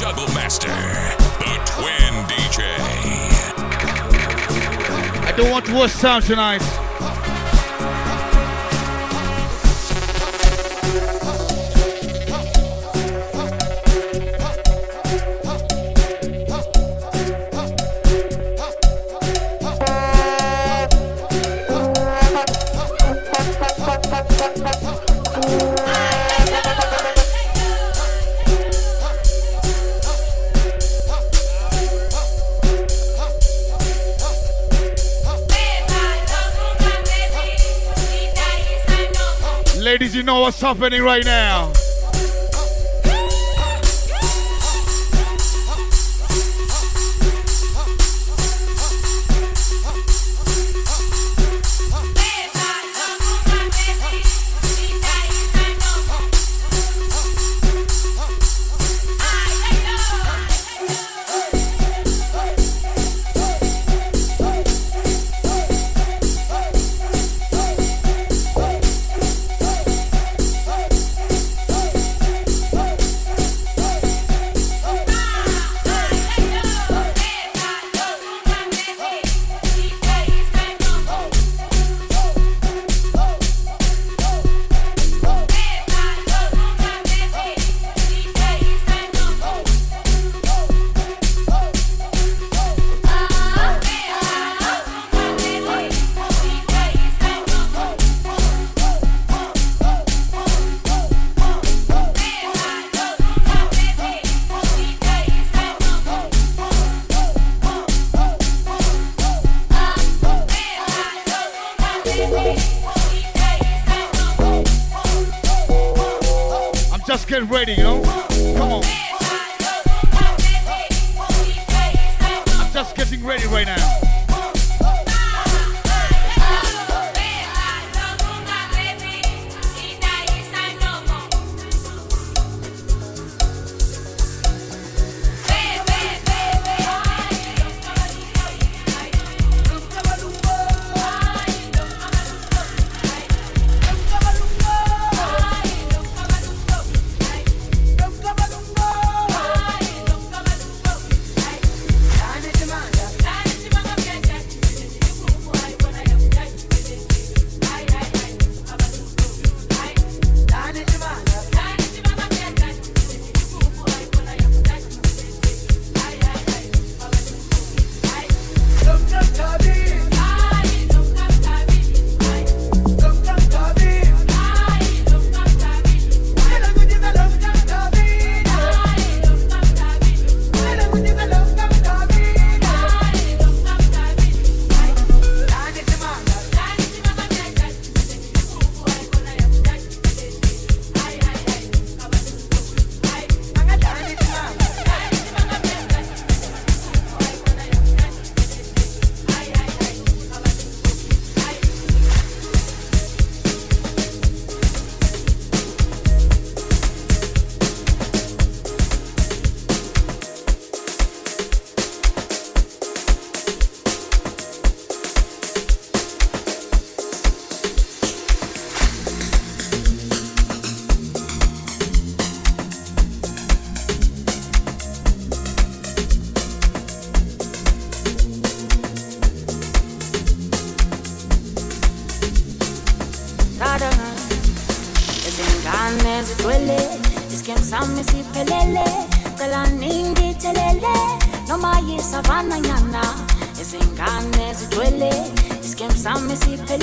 Juggle Master, the Twin DJ. I don't want worse sound tonight. Ladies, you know what's happening right now.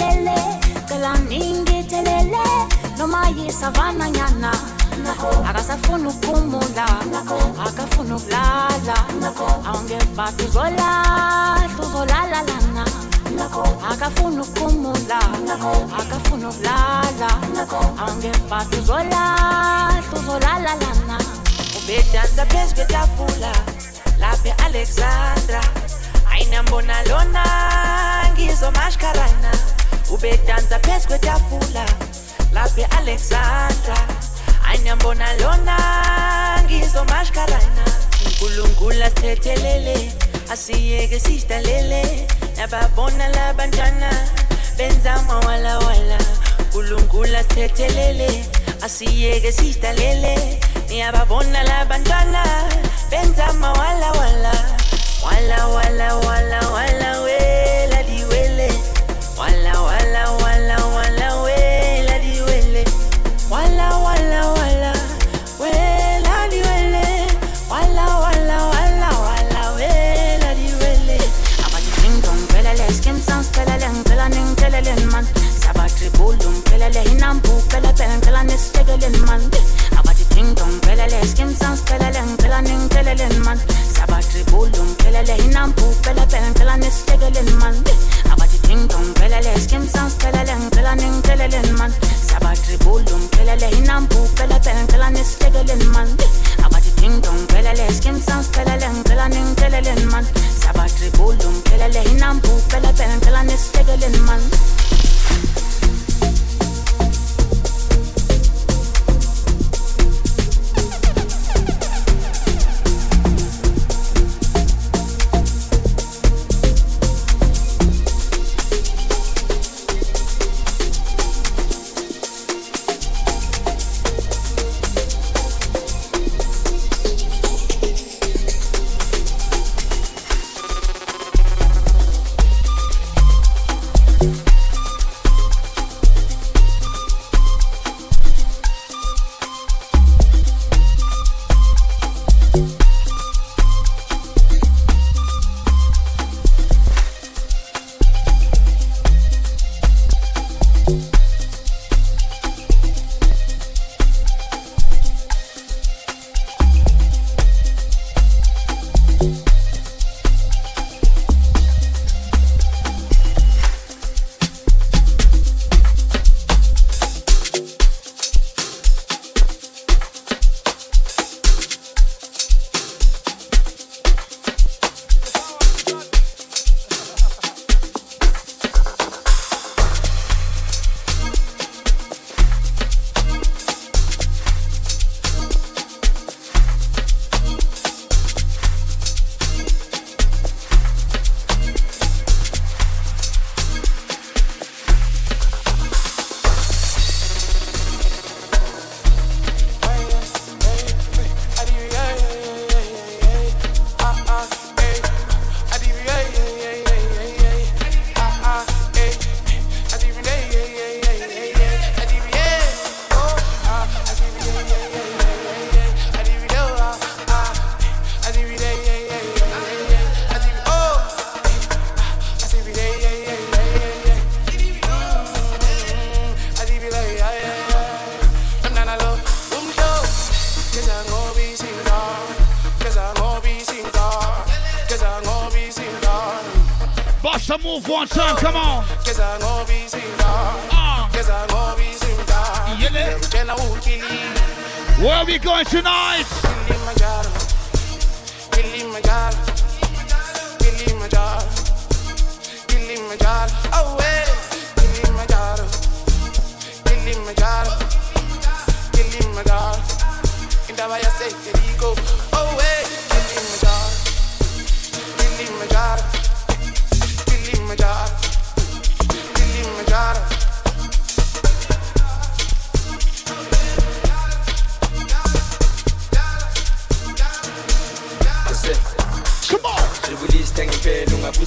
telele tela mingi telele nomayi savana nyana. Akasafuna ukumula akafuna ukulala awungebati uzolahla uzolalalana akafuna ukumula akafuna ukulala awungebati uzolahla uzolalalana ubedanza phezu kwetafula laphe alexandra. Ayinambona lona ngizomashkarana ubedanta phezu kwetafula laphe alexandra anyambona lona ngizomashkarana unkulunkulu asithethelele asiyeke sidlalele nababona labantwana benza amawalawala unkulunkulu asithethelele asiyeke sidlalele niyababona labantwana benza amawalawala wala wala wala wala weladiwele wala wala. Pele pele ngicela nisitekeleni man abathi ding dong pelele skim sounds pelele ngicela ningitsheleleni man sabatribulum pelele inampu pele pele ngicela nisitekeleni man abathi ding dong pelele skim sounds pelele ngicela ningitsheleleni man sabatribulum pelele inampu pele pele ngicela nisitekeleni man abathi ding dong pelele skim sounds pelele ngicela ningitsheleleni man sabatribulum pelele inampu pele pele ngicela nisitekeleni man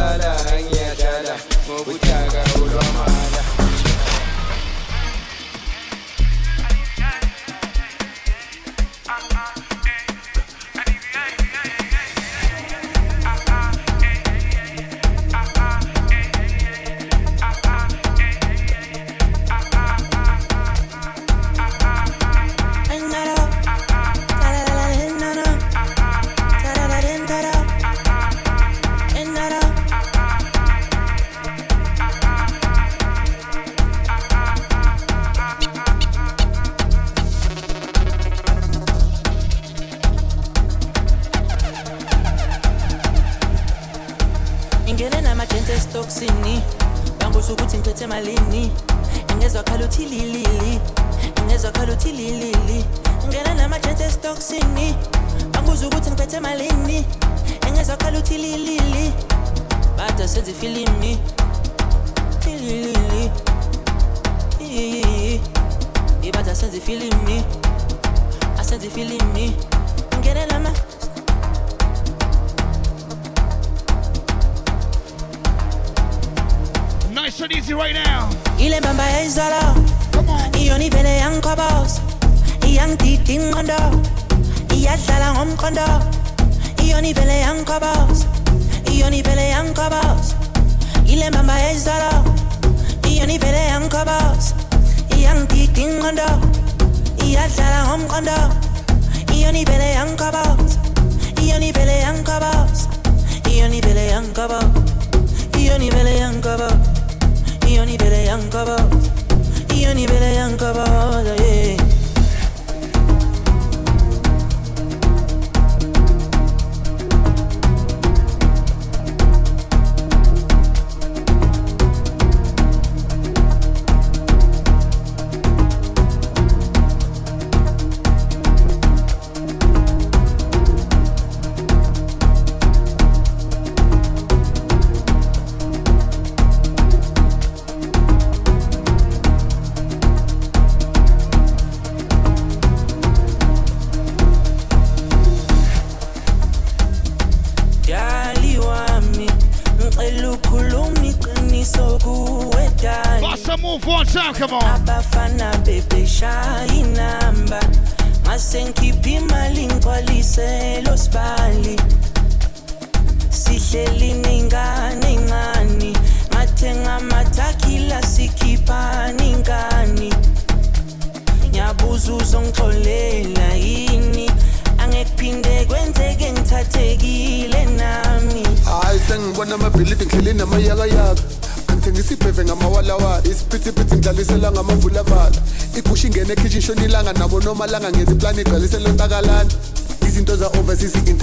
sala ngiyadlala ngokudaka olwamana ngiphethe malini. Ngezwakhala uthi lilili. Ngezwakhala uthi lilili. Ngena namajensi esitoksini anguze ukuthi ngiphethe malini. Ngezwakhala uthi lilili. Bada senza ibada senza ifilimi. Asenza Nice and easy right now. ile mbamba yayizolo Come on. iyona ivele yangiqhoboza iyangidida ingqondo iyadlala ngomqondo. Iyona ivele yangiqhoboza iyona ivele yangiqhoboza ile mbamba yayizolo iyona ivele yangiqhoboza iyangidida ingqondo iyadlala ngomqondo. Iyona ivele yangiqhoboza iyona ivele yangiqhoboza iyona ivele yangiqhoboza iyona ivele yangiqhoboza iyona ivele yangiqhoboza iyona ivele yangiqhoboza yeah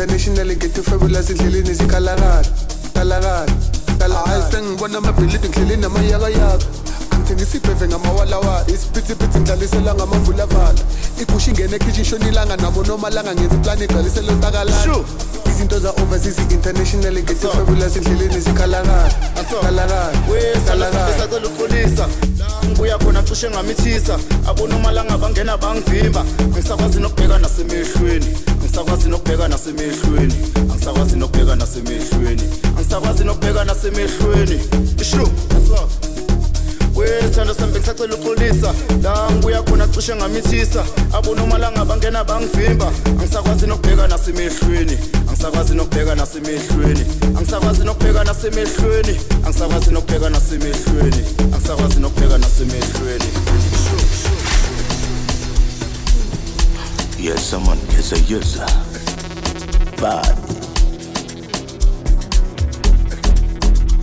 za-overseas international ngethi fabulous endleleni zikhalakala kalakala hayi sengibona amabhilidi ngihleli namayakayaka ngithengisa ibheve ngamawalawala isiphithiphithi ngidlalisela ngamavulavala igusha ingene ekhishini shona ilanga nabo nomalanga ngenza iplani igcwalisele ntakalana izinto za-overseas international ngethi fabulous endleleni zikhalakala kalakala kalakala esacela uxolisa ngibuya khona cishe ngamithisa. Abonomalanga bangena bangivimba. Ngisakwazi nokubheka nasemehlweni. Ngisakwazi nokubheka nasemehlweni. Angisakwazi nokubheka nasemehlweni. Angisakwazi nokubheka nasemehlweni. Ishu wethando sambe ngisacela uxolisa la ngibuya khona cishe ngamithisa. Abonomalanga bangena bangivimba. Angisakwazi nokubheka nasemehlweni. Angisakwazi nokubheka nasemehlweni. Angisakwazi nokubheka nasemehlweni. Angisakwazi nokubheka nasemehlweni. Angisakwazi nokubheka nasemehlweni. Yes, someone is a user. Bad.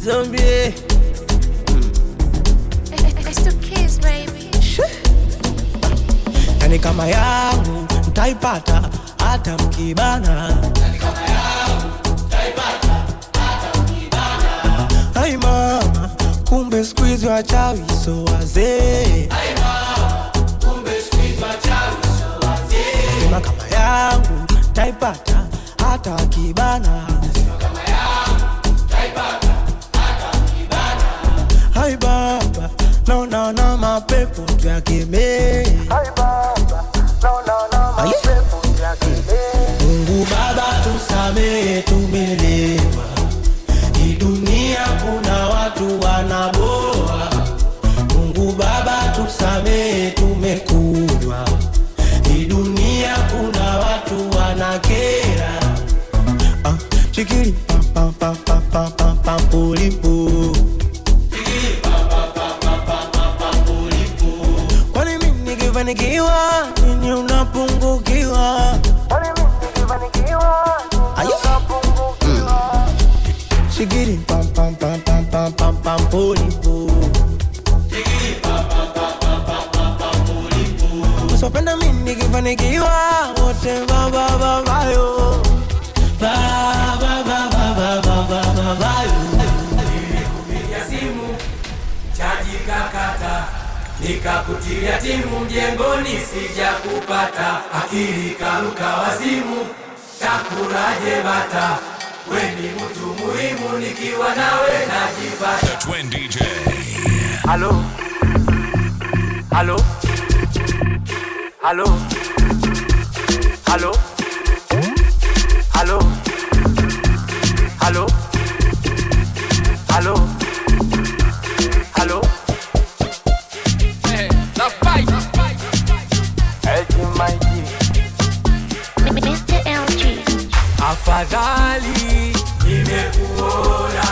zombie. Kiss. Yani kama yangu ntaipata hata mkibana. Yani kama yangu mtaipata hata mkibana. Ai mama, kumbe siku hizi wachawi so. Ai mama, kumbe siku wachawi so wazee. Kama yangu mtaipata hata wakibana. Nikakutilia timu mjengoni sija kupata akili karuka wazimu takuraje bata weni mtu muhimu nikiwa nawe najipata Twin DJ. Halo. Halo. Halo. Halo. Halo. Afadhali. Nimekuona,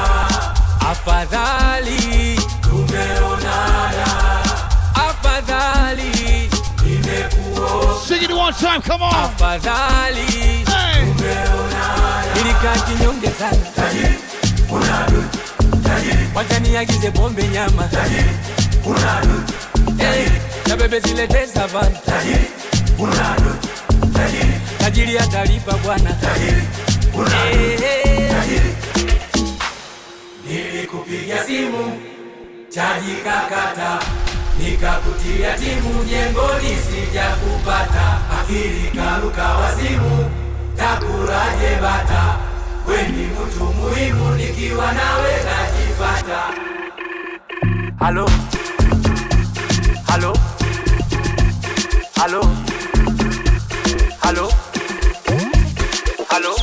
afadhali. Tumeonana, afadhali. Nimekuona, Sing it one time, come on. afadhali. Hey. nilikaa kinyonge sana, tajiri unadu, tajiri wacha niagize pombe nyama, tajiri unadu, hey, na bebe zilete savana, tajiri unadu, tajiri tajiri atalipa bwana, tajiri tajiri nilikupigia simu chaji kakata nikakutia timu jengoni sijakupata. Akili karuka wazimu takuraje bata weni mtu muhimu nikiwa nawe najipata. Halo? Halo? Halo? Halo? Halo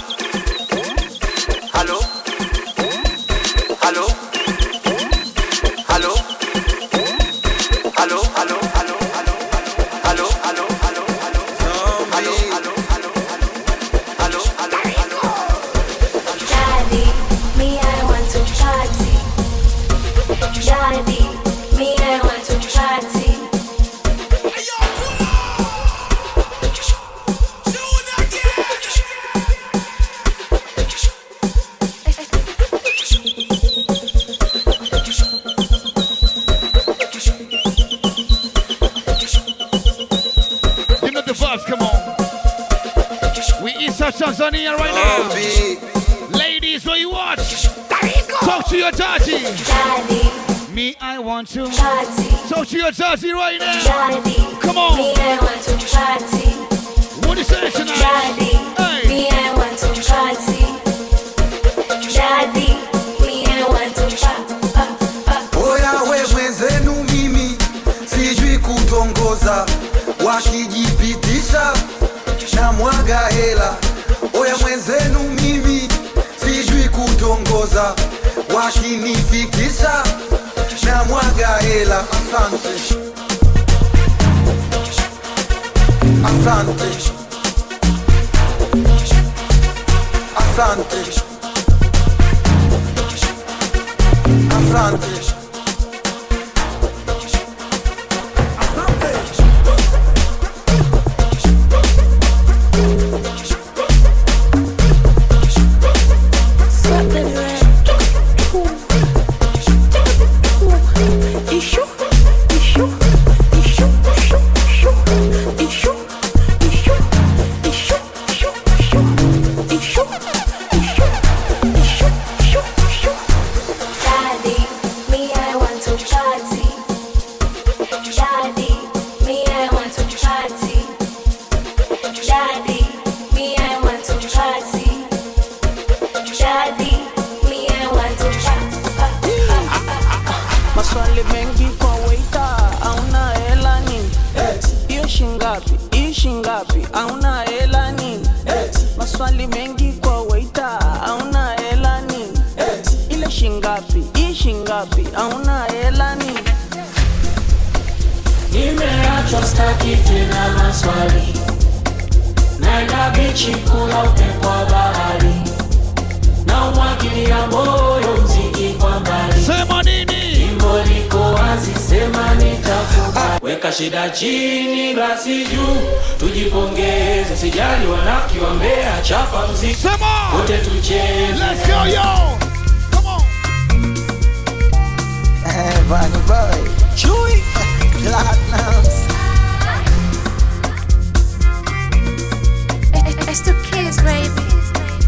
to your daddy. Daddy, Me, I want to. Talk to your daddy right now. Daddy, Come on. me, I want to party. What is that tonight? Daddy, Hey. me, I want to party. Daddy, me, I want to party. Oya we mwenzenu mimi sijui kutongoza, wakijipitisha na mwaga hela. Oya mwenzenu mimi sijui kutongoza, wakinifikisha na mwaga hela. Asante, asante, asante, asante. shida chini, glasi juu, tujipongeze, sijali wanafiki wa mbea, chapa mziki wote tucheze. Eh,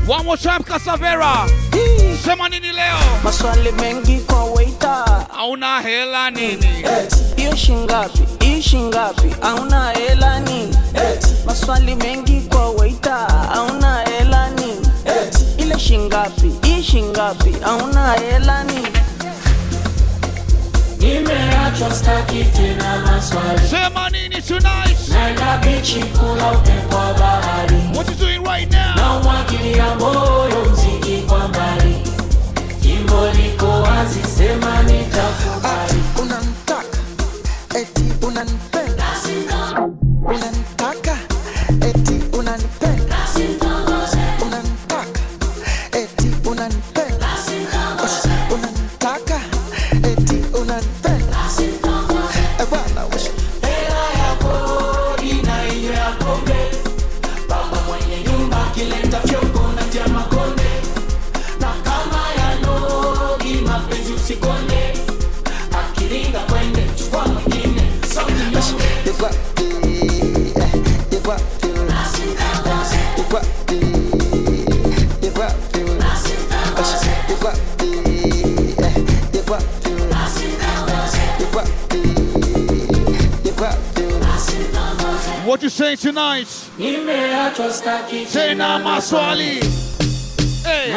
One more time Casavera. Sema nini leo? Maswali mengi kwa waiter. Hauna hela nini? Eh, hiyo shilingi? Hii ngapi? auna hela nini maswali mengi kwa waita auna hela nini ile shingapi Ishi ngapi? auna hela nini Nimeachwa staki tena maswali. Sema nini tonight? Naenda bichi kula upepo wa bahari. What you doing right now? Na umwagilia moyo mziki kwa mbali. Jimbo liko wazi, sema nitakubali. What you saying tonight? Tena maswali. Hey,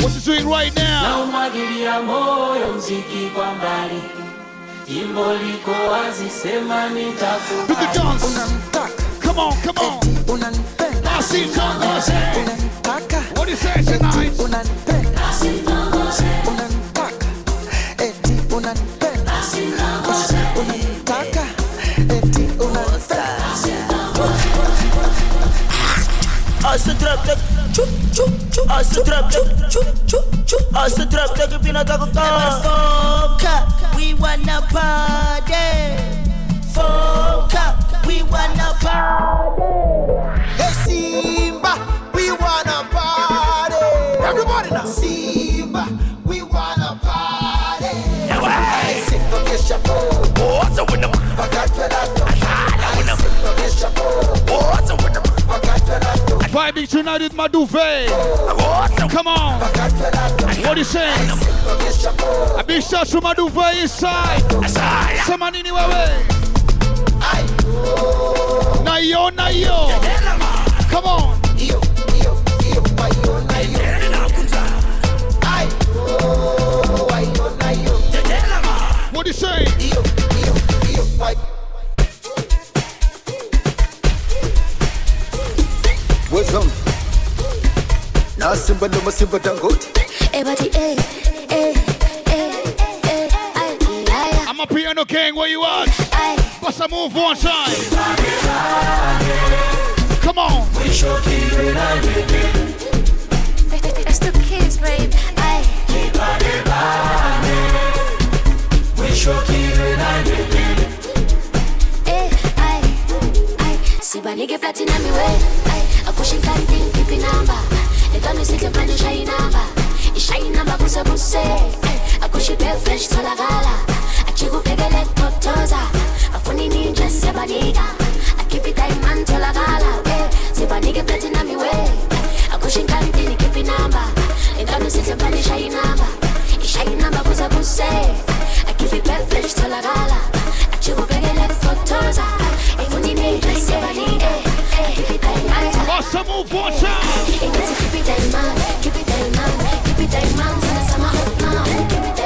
what you doing right now? Jimbo liko wazi, sema Do the nitakubali. dance. Unanitaka Come on, come on. eti unanipenda Basi tongoze. unanitaka What you say tonight? unanipenda unanitaka Asa trap tak chup chup chup Asa trap tak chup chup chup Asa trap tak pinataka Foka we wanna party. Foka we wanna party. Hey Simba, we wanna party. Everybody now. Vibing tonight with Maduve. Come on. Pakatwe dato. You saying? Get. A big shout to Maduve inside. Sema nini wewe? Na yo, na yo. Come on. Iyo, iyo, iyo, ayo, Iyo, iyo, iyo, ayo. Wezam. Na simba ndo masimba dangote. Everybody, eh, eh, eh, eh, ay, ay, I'm a piano king. Where you at? ay. Bust a move one time. Come on. It's the kids, babe. Ay. Sibanike platinum iwe. Ay akushinga ndini pipi namba. Letani sihle manje ishayi namba. Ishayi namba kuse kuse. Akushipe fresh tholakala achikubhekele kutotoza afuni ninje siyabanika akhiphi diamond tholakala sibanike platinum iwe. Akushinga ndini pipi namba. Letani sihle manje ishayi namba. Ishayi namba kuse kuse. Akhiphi fresh tholakala achikubhekele kutotoza afuni ninje siyabanika akhiphi diamond Bust a move one time. Bust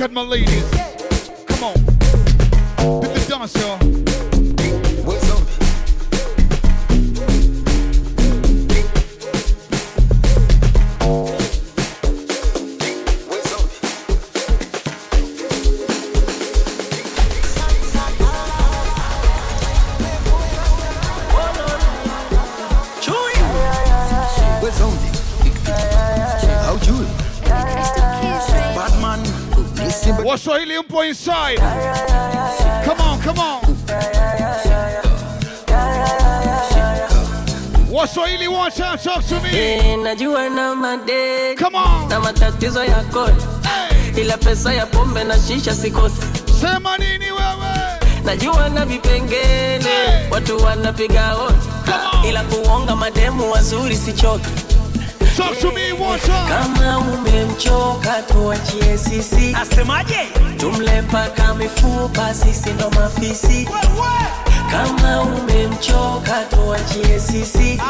at my ladies. Waswahili mpo inside. Come on, come on. Waswahili one time talk to me. Eh, najua na madeni. Come on. na matatizo ya kodi ila pesa ya pombe na shisha sikosi. Sema nini wewe? Najua na vipengele. Watu wanapiga hodi. Ila kuonga mademu wazuri sichoki Talk to me one time. kama umemchoka tuachie sisi. Asemaje? Tumle mpaka mifupa sisi ndo mafisi. Kama umemchoka tuachie sisi.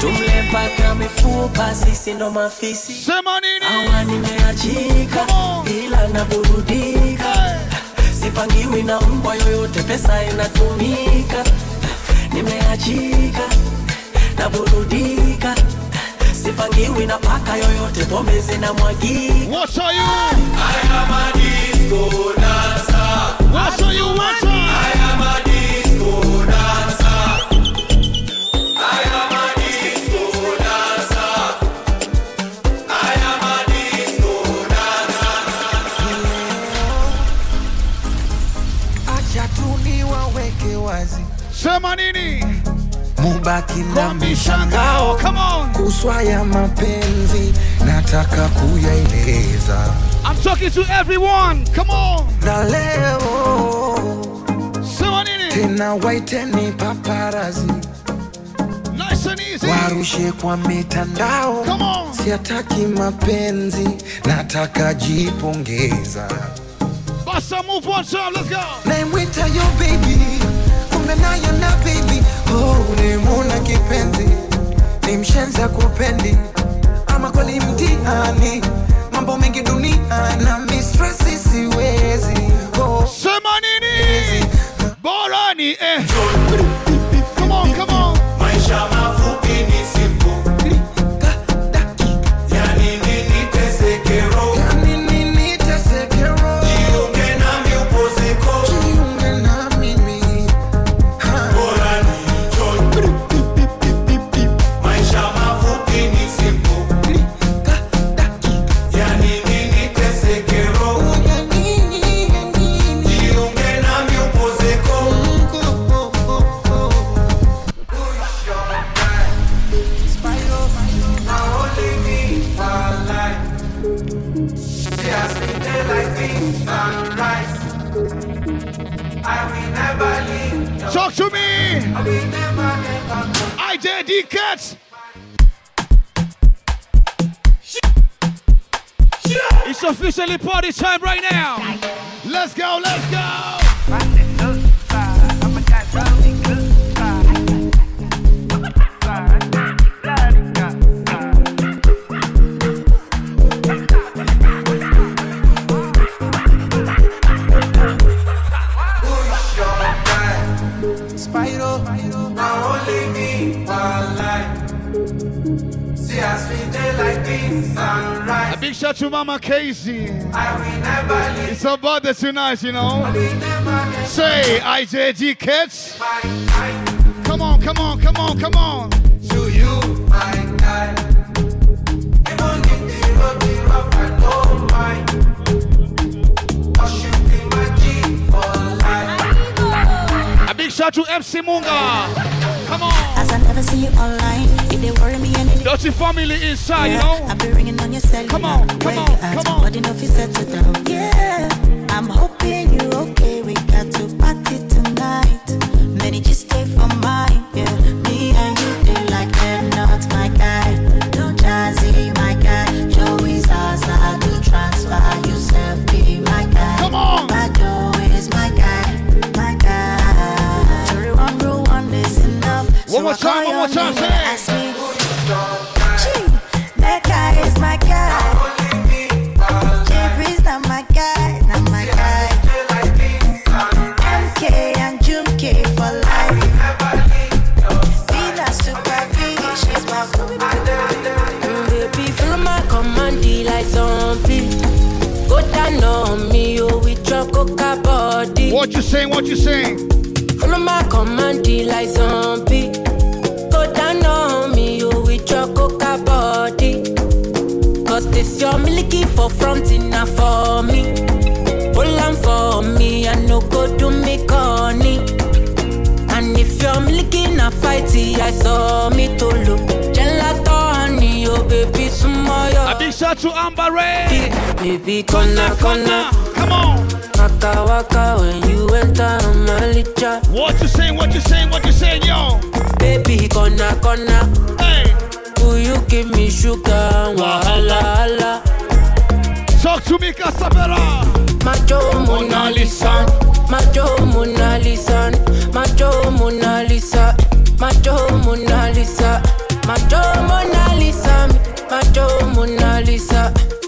Tumle mpaka mifupa sisi ndo mafisi. Sema nini? Nimeachika ila naburudika. Sipangiwi na mbwa yoyote pesa inatumika. Nimeachika naburudika sipangiwi na paka yoyote pombe zinamwagika What are you? I am a disco dancer. What are you? What are I am a disco dancer. I am a disco dancer. I am a disco acha tu niwaweke wazi Sema nini? Mubaki na mishangao. Come on. kuswa ya mapenzi nataka kuyaeleza I'm talking to everyone. Come on. na leo tena waiteni paparazi Nice and easy. warushe kwa mitandao Come on. siataki mapenzi nataka jipongeza Basta move one time. Let's go. naimwita yo baby kumbe nayo na baby oh, nimuna kipenzi ni mshenza kupendi ama kweli mtihani mambo mengi dunia na mistresi siwezi oh. Sema nini? Bora ni eh. Right now. Mama I will never leave. It's about the tonight, you know. Say, IJD kids. Come on, come on, come on, come on. To you, my guy. Even if the road be rough, I don't mind. Cause you be my G for life. A big shout to MC Munga. Come on. As I never see you online, if they worry me and Dirty family inside, you know. I be ringing on your cell. Come on, come on, come on. Body no fit settle down. Yeah, I'm hoping saying? What you saying? Follow my command like zombie. Go down on me, you with your coca body. Cause this your milky for front enough for me. Pulling for me, I no go do me corny. And if you're licking a fighty, I saw me to look. Gelato honey, oh baby. A big shout to Amber Ray. Baby, kona kona. Come on. Waka waka when you enter my licha. What you saying? What you saying? What you saying, yo? Baby, kona kona. Hey. Will you give me sugar? Wahala hala. Talk to me, Casabella. Macho Mona Lisa. Macho Mona Lisa. Macho Mona Lisa. Macho Mona Lisa. Macho Mona Lisa. Macho Mona Lisa. Macho Kwakwalada.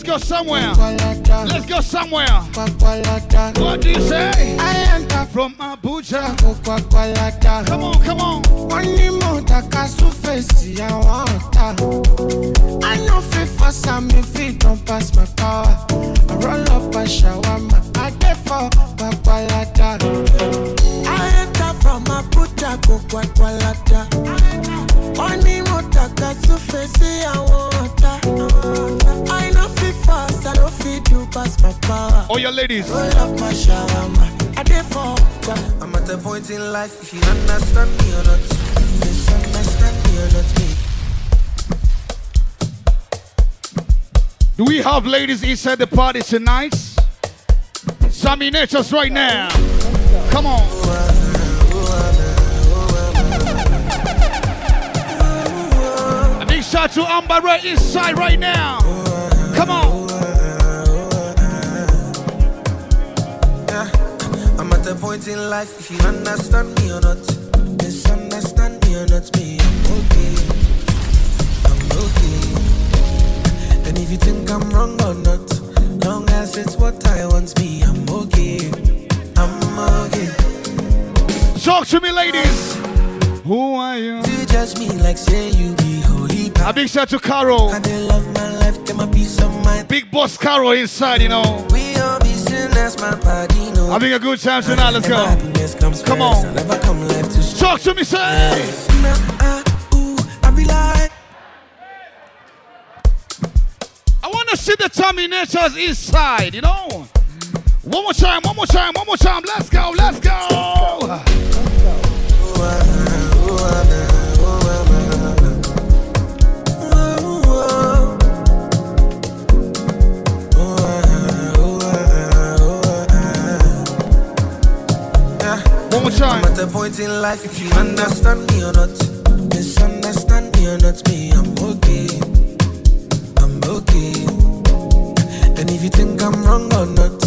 Let's go somewhere. Let's go somewhere. What do you say? I enter from Abuja. Come on, come on. One more face I want I know fit for some if it don't pass my power. I roll up a shawarma. I get for Kwakwalada. I enter from Abuja go Kwakwalada. Your ladies. Roll up my shawarma. I get for I'm at a point in life, if you understand me or not, misunderstand me or not. Do we have ladies inside the party tonight? Sammy Natures right now. Come on. A big shout to Amber right inside right now. Come on. I'm at a point in life, if you understand me or not, misunderstand me or not, me, I'm okay. I'm okay. And if you think I'm wrong or not, long as it's what I want, me, I'm okay. I'm okay. Talk to me, ladies. Who are you? To judge me like say you be holy. A big shout to Carol. I did love my life, get my peace of mind. Big boss Carol inside, you know. We body know. Having a good time tonight. Let's go. Come first. on. Never come Talk to me, say. I I want to see the Tommy Natures inside, you know. One more time, one more time, one more time. Let's go, let's go. One more time. I'm at a point in life, if you understand me or not, misunderstand me or not, me, I'm okay. I'm okay. And if you think I'm wrong or not,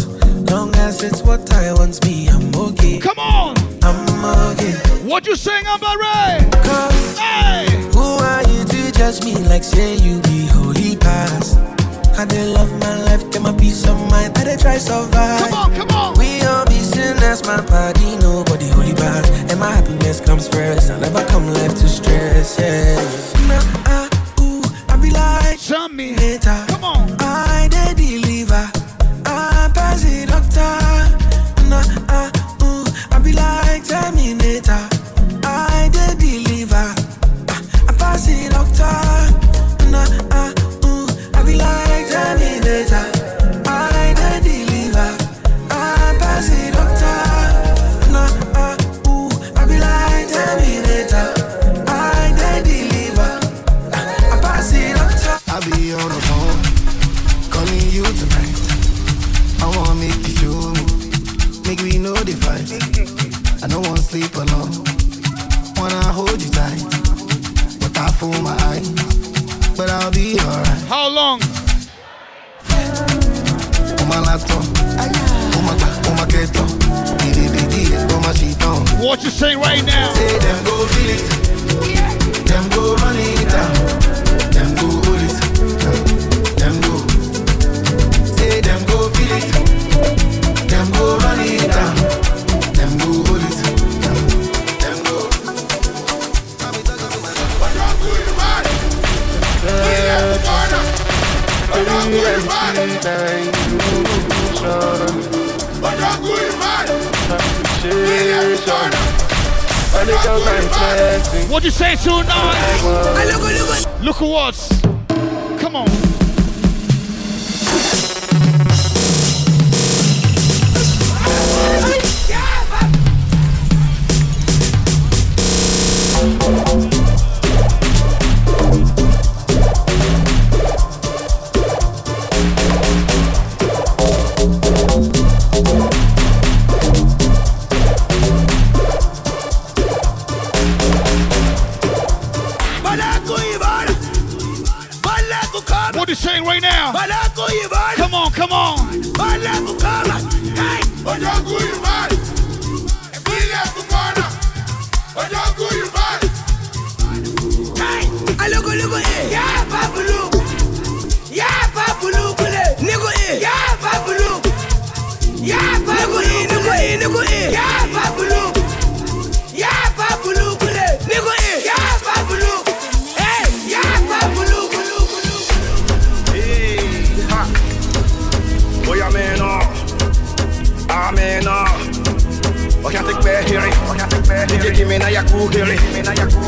long as it's what I want, me, I'm okay. Come on. I'm okay. What you saying about Ray? Cause hey. who are you to judge me like say you be holy past? I did love my life, get my peace of mind, that I did try survive. Come on, come on. We all be sinners, my body, nobody holy past. And my happiness comes first, I never come left to stress, yeah. Nah, uh, ooh, I be like, Show me. later. Come on. I What you say tonight? Look, look, Look at what? Can't take back hearing. I can't take back hearing. Give me na yaku hearing.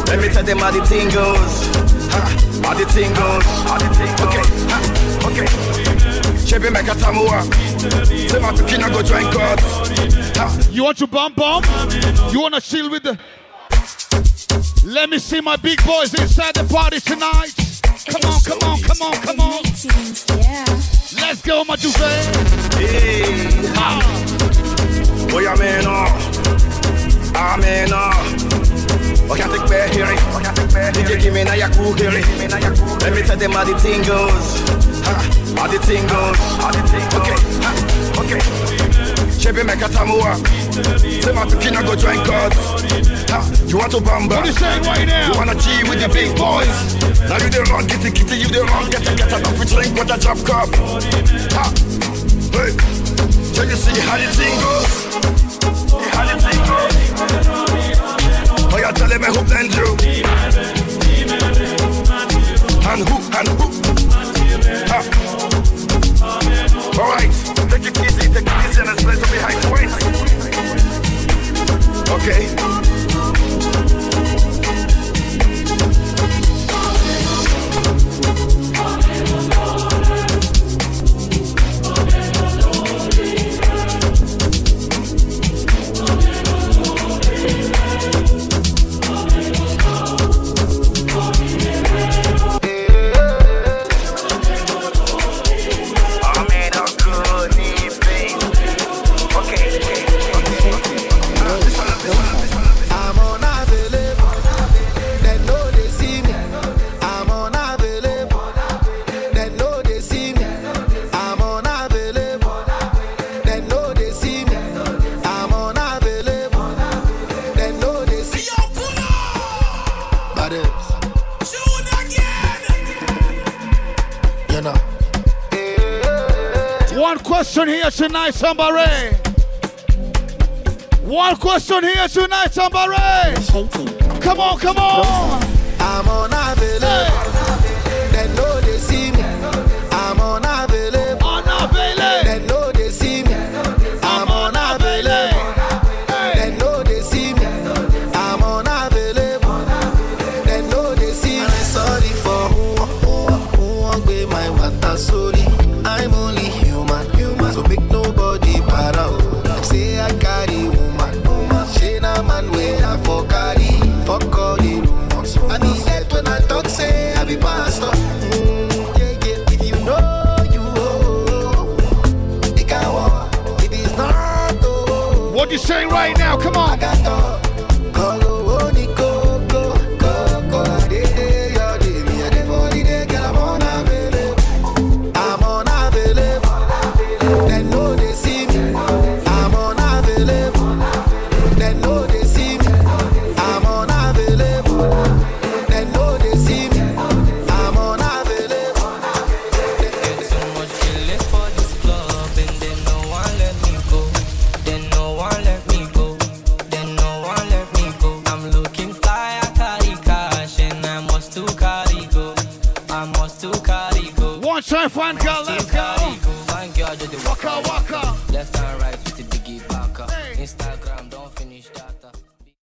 Let me tell them how the thing goes. How the thing goes. Okay, ha, okay. Chebe meka tamua. Say my pikin I go join God. You want to bump bump? You want to chill with the. Let me see my big boys inside the party tonight. Come on, come on, come on, come on. Let's go, my duvet. Hey, ha. Boy, I'm in awe. I'm. I can't take back hearing. I can't take back hearing. Give me na yaku hearing. Let me tell them how the thing goes. How the thing goes. Okay, okay. Chebe meka tamua. Say my pikin I go join God. You want to bamba? What you saying right now? You wanna G with the big boys? Now you the wrong, kitty kitty, you the wrong, get a get a coffee drink with a drop cup. Ha, hey, can you see how the thing goes? How the thing goes? Oh, you tell them I hope then do. And who, and who? Ha. All right, take it easy, take it easy, and let's play some behind the. Okay. Tonight, somebody. One question here tonight, somebody. Come on, come on. I'm unavailable. They